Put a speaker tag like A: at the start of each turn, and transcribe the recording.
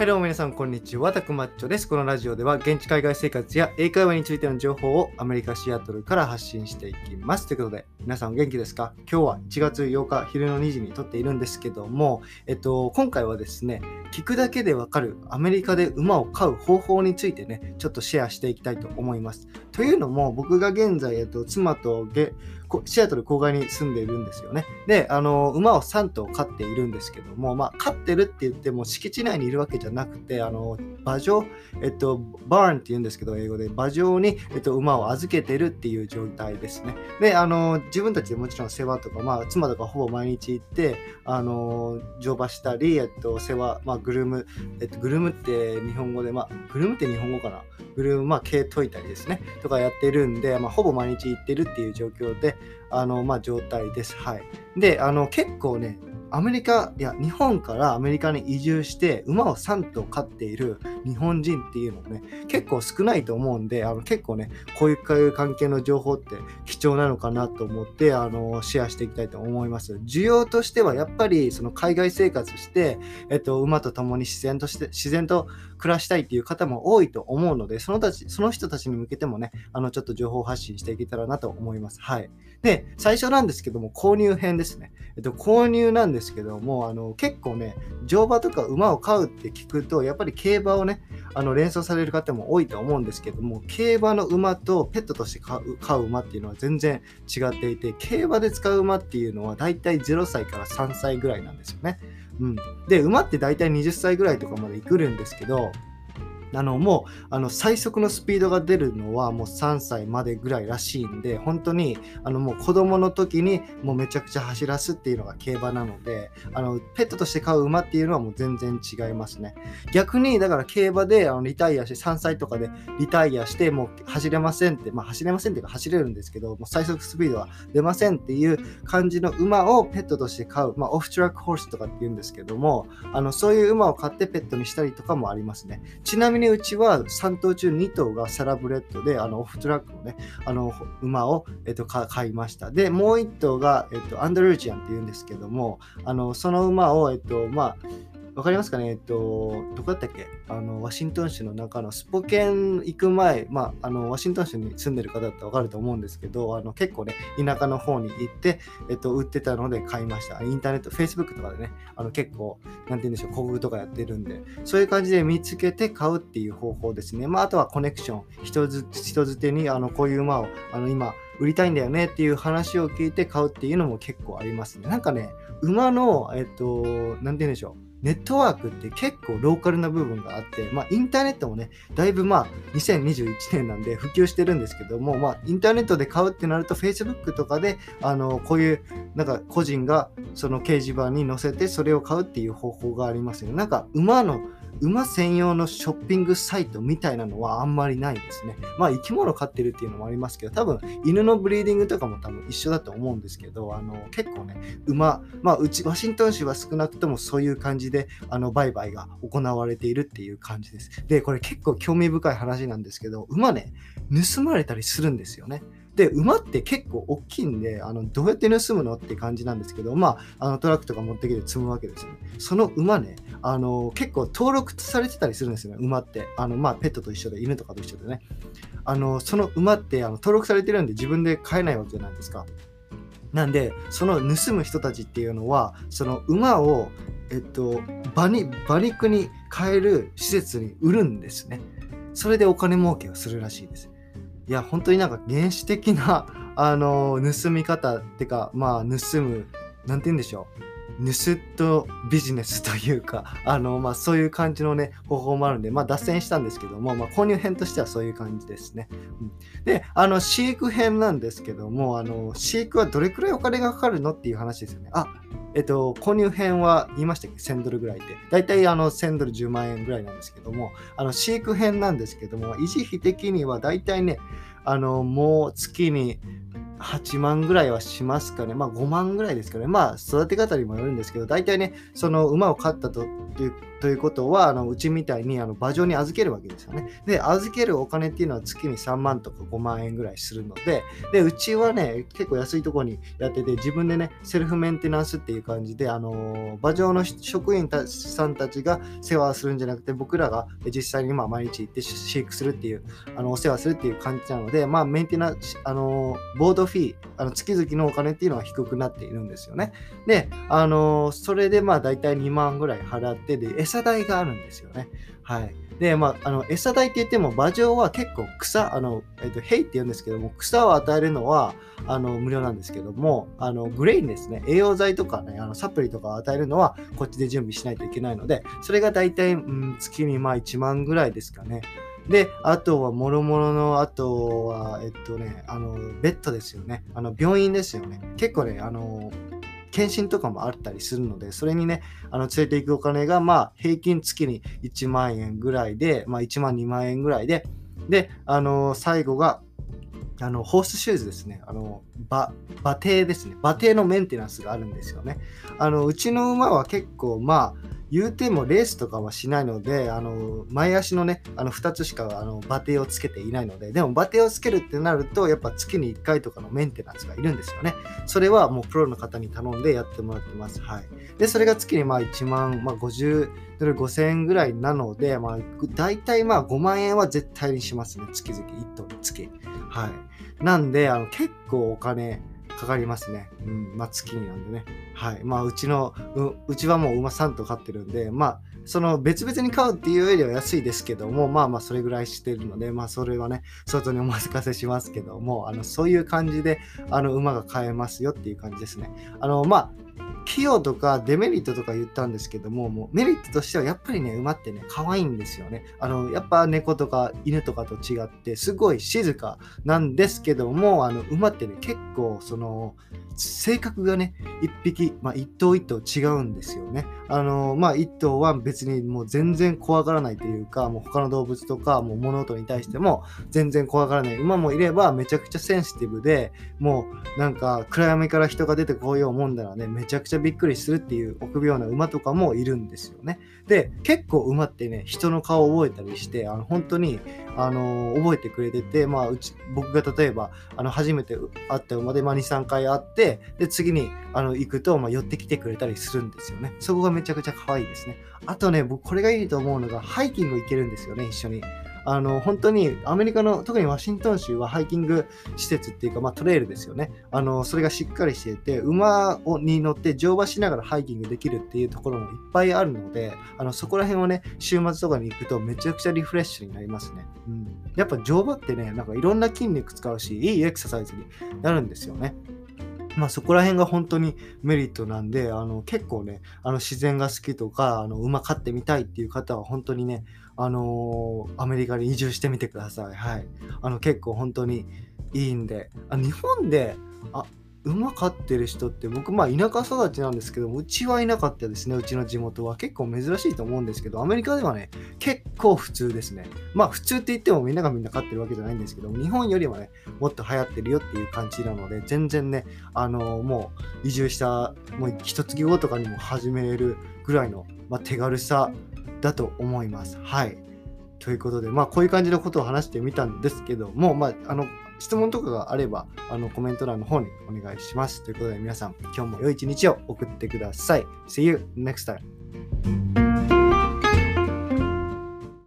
A: はいどうも皆さんこんにちは、タクマッチョです。このラジオでは現地海外生活や英会話についての情報をアメリカ・シアトルから発信していきます。ということで、皆さんお元気ですか？今日は1月8日昼の2時に撮っているんですけども、えっと、今回はですね、聞くだけでわかるアメリカで馬を飼う方法についてね、ちょっとシェアしていきたいと思います。というのも、僕が現在、えっと、妻とシアトル郊外に住んでいるんですよね。で、あの、馬を3頭飼っているんですけども、まあ、飼ってるって言っても敷地内にいるわけじゃなくて、あの、馬上、えっと、バーンって言うんですけど、英語で、馬上に、えっと、馬を預けてるっていう状態ですね。で、あの、自分たちでもちろん世話とか、まあ、妻とかほぼ毎日行って、あの、乗馬したり、えっと、世話、まあ、グルーム、えっと、グルームって日本語で、まあ、グルームって日本語かなグルーム、まあ、毛解いたりですね、とかやってるんで、まあ、ほぼ毎日行ってるっていう状況で、あの、まあ、状態です。はい。で、あの、結構ね、アメリカ、いや、日本からアメリカに移住して馬を3頭飼っている日本人っていうのもね、結構少ないと思うんで、あの結構ね、こういう関係の情報って貴重なのかなと思って、あの、シェアしていきたいと思います。需要としてはやっぱりその海外生活して、えっと、馬と共に自然として、自然と暮らしたいっていう方も多いと思うので、そのたち、その人たちに向けてもね、あの、ちょっと情報発信していけたらなと思います。はい。で、最初なんですけども、購入編ですね。えっと、購入なんですけども、あの、結構ね、乗馬とか馬を飼うって聞くと、やっぱり競馬をね、あの、連想される方も多いと思うんですけども、競馬の馬とペットとして飼う飼う馬っていうのは全然違っていて、競馬で使う馬っていうのはだいたい0歳から3歳ぐらいなんですよね。うん。で、馬って大体20歳ぐらいとかまで来るんですけど、あのもあの最速のスピードが出るのはもう3歳までぐらいらしいんで本当にあのもう子供の時にもうめちゃくちゃ走らすっていうのが競馬なのであのペットとして飼う馬っていうのはもう全然違いますね。逆にだから競馬であのリタイアして3歳とかでリタイアしてもう走れませんってまあ走れませんっていうか走れるんですけどもう最速スピードは出ませんっていう感じの馬をペットとして飼うまあオフトラックホースとかっていうんですけどもあのそういう馬を飼ってペットにしたりとかもありますね。ちなみににうちは3頭中2頭がサラブレッドで、あのオフトラックのね、あの馬を、えっと、買いました。で、もう1頭が、えっと、アンドルージアンっていうんですけども、あのその馬を、えっと、まあ、わかりますかね？えっと、どこだったっけ？あの、ワシントン州の中のスポケン行く前、まあ、あの、ワシントン州に住んでる方だったらわかると思うんですけど、あの、結構ね、田舎の方に行って、えっと、売ってたので買いました。インターネット、Facebook とかでね、あの、結構、なんて言うんでしょう、広告とかやってるんで、そういう感じで見つけて買うっていう方法ですね。まあ、あとはコネクション、人づ人づてに、あの、こういう馬を、あの、今、売りたいんだよねっていう話を聞いて買うっていうのも結構ありますね。なんかね、馬の、えっと、なんて言うんでしょう。ネットワークって結構ローカルな部分があって、まあ、インターネットもね、だいぶまあ、2021年なんで普及してるんですけども、まあ、インターネットで買うってなると、Facebook とかで、あの、こういう、なんか個人がその掲示板に載せて、それを買うっていう方法がありますよね。なんか、馬の、馬専用のショッピングサイトみたいなのはあんまりないんですね。まあ生き物飼ってるっていうのもありますけど、多分犬のブリーディングとかも多分一緒だと思うんですけど、あの結構ね、馬、まあうちワシントン市は少なくともそういう感じであの売買が行われているっていう感じです。で、これ結構興味深い話なんですけど、馬ね、盗まれたりするんですよね。で、馬って結構大きいんで、あのどうやって盗むのって感じなんですけど、まあ、あのトラックとか持ってきて積むわけですよね。その馬ね、あの結構登録されてたりするんですよね、馬って。あのまあ、ペットと一緒で、犬とかと一緒でね。あのその馬ってあの登録されてるんで自分で飼えないわけじゃないですか。なんで、その盗む人たちっていうのは、その馬を、えっと、馬に馬肉に変える施設に売るんですね。それでお金儲けをするらしいです。いや、本当になんか原始的な、あの、盗み方ってか、まあ、盗む、なんて言うんでしょう。盗人ビジネスというか、あの、まあ、そういう感じのね、方法もあるんで、まあ、脱線したんですけども、まあ、購入編としてはそういう感じですね。うん、で、あの、飼育編なんですけども、あの、飼育はどれくらいお金がかかるのっていう話ですよね。あ、えっと、購入編は言いましたっけ ?1000 ドルぐらいって。だいたいあの1000ドル10万円ぐらいなんですけども、あの飼育編なんですけども、維持費的にはだいたいね、あの、もう月に8万ぐらいはしますかね。まあ5万ぐらいですかね。まあ育て方にもよるんですけど、大体ね、その馬を飼ったとっていうということは、あのうちみたいにあの馬上に預けるわけですよね。で、預けるお金っていうのは月に3万とか5万円ぐらいするので、で、うちはね、結構安いところにやってて、自分でね、セルフメンテナンスっていう感じで、あの馬上の職員たさんたちが世話するんじゃなくて、僕らが実際にま毎日行って飼育するっていう、あのお世話するっていう感じなので、まあ、メンテナンス、あのボードフィー、あの月々のお金っていうのは低くなっているんですよね。で、あのそれでまあ大体2万ぐらい払って、で、餌代があるんですよね。はい。で、まあ、あの、餌代って言っても、馬上は結構草、あの、えっと、ヘイって言うんですけども、草を与えるのは、あの、無料なんですけども、あの、グレインですね、栄養剤とかね、あの、サプリとかを与えるのは、こっちで準備しないといけないので、それが大体、うん、月にまあ1万ぐらいですかね。で、あとは、もろもろの、あとは、えっとね、あの、ベッドですよね。あの、病院ですよね。結構ね、あの、検診とかもあったりするので、それにね、あの連れていくお金が、まあ、平均月に1万円ぐらいで、まあ、1万2万円ぐらいで、で、あの最後が、あのホースシューズですね。あの馬馬蹄ですね。馬蹄のメンテナンスがあるんですよね。あのうちの馬は結構、まあ、言うてもレースとかはしないので、あの前足のね、あの2つしかあのバテをつけていないので、でもバテをつけるってなると、やっぱ月に1回とかのメンテナンスがいるんですよね。それはもうプロの方に頼んでやってもらってます。はい。で、それが月にまあ1万、まあ、50ドル5000円ぐらいなので、まあ、大体まあ5万円は絶対にしますね。月々1頭につき。はい。なんで、あの結構お金、かかりますね。うん、まあ月になんでね。はい。まあうちの、ううちはもう馬3頭飼ってるんで、まあその別々に買うっていうよりは安いですけども、まあまあそれぐらいしてるので、まあそれはね、外にお任せしますけども、あのそういう感じであの馬が買えますよっていう感じですね。あのまあ費用とかデメリットとか言ったんですけども、もうメリットとしてはやっぱりね、馬ってね、可愛いんですよね。あの、やっぱ猫とか犬とかと違って、すごい静かなんですけども、あの、馬ってね、結構、その、性格がね、一匹、まあ、一頭一頭違うんですよね。あの、まあ、一頭は別にもう全然怖がらないというか、もう他の動物とか、もう物音に対しても全然怖がらない馬もいれば、めちゃくちゃセンシティブで、もうなんか暗闇から人が出てこようもんだらね、めちゃくちゃちゃびっくりするっていう臆病な馬とかもいるんですよね。で、結構馬ってね、人の顔を覚えたりして、あの本当に、あの覚えてくれてて、まあ、うち僕が例えばあの初めて会った馬で、まあ、2、3回会って、で、次にあの行くと、まあ、寄ってきてくれたりするんですよね。そこがめちゃくちゃ可愛いですね。あとね、僕これがいいと思うのが、ハイキング行けるんですよね、一緒に。あの、本当にアメリカの、特にワシントン州はハイキング施設っていうか、まあトレイルですよね。あの、それがしっかりしていて、馬をに乗って乗馬しながらハイキングできるっていうところもいっぱいあるので、あの、そこら辺をね、週末とかに行くとめちゃくちゃリフレッシュになりますね。うん。やっぱ乗馬ってね、なんかいろんな筋肉使うし、いいエクササイズになるんですよね。まあそこら辺が本当にメリットなんで、あの結構ね、あの自然が好きとか、あの馬飼ってみたいっていう方は本当にね、あのー、アメリカに移住してみてください。はい。あの結構本当にいいんで、あ日本で、あ馬飼ってる人って僕まあ田舎育ちなんですけどうちはいなかったですねうちの地元は。結構珍しいと思うんですけどアメリカではね結構普通ですね。まあ普通って言ってもみんながみんな飼ってるわけじゃないんですけど日本よりはねもっと流行ってるよっていう感じなので全然ねあのー、もう移住したもう一月後とかにも始めれるぐらいの、まあ、手軽さだと思います。はい。ということでまあこういう感じのことを話してみたんですけどもまああの質問とかがあれば、あの、コメント欄の方にお願いします。ということで皆さん、今日も良い一日を送ってください。See you next time.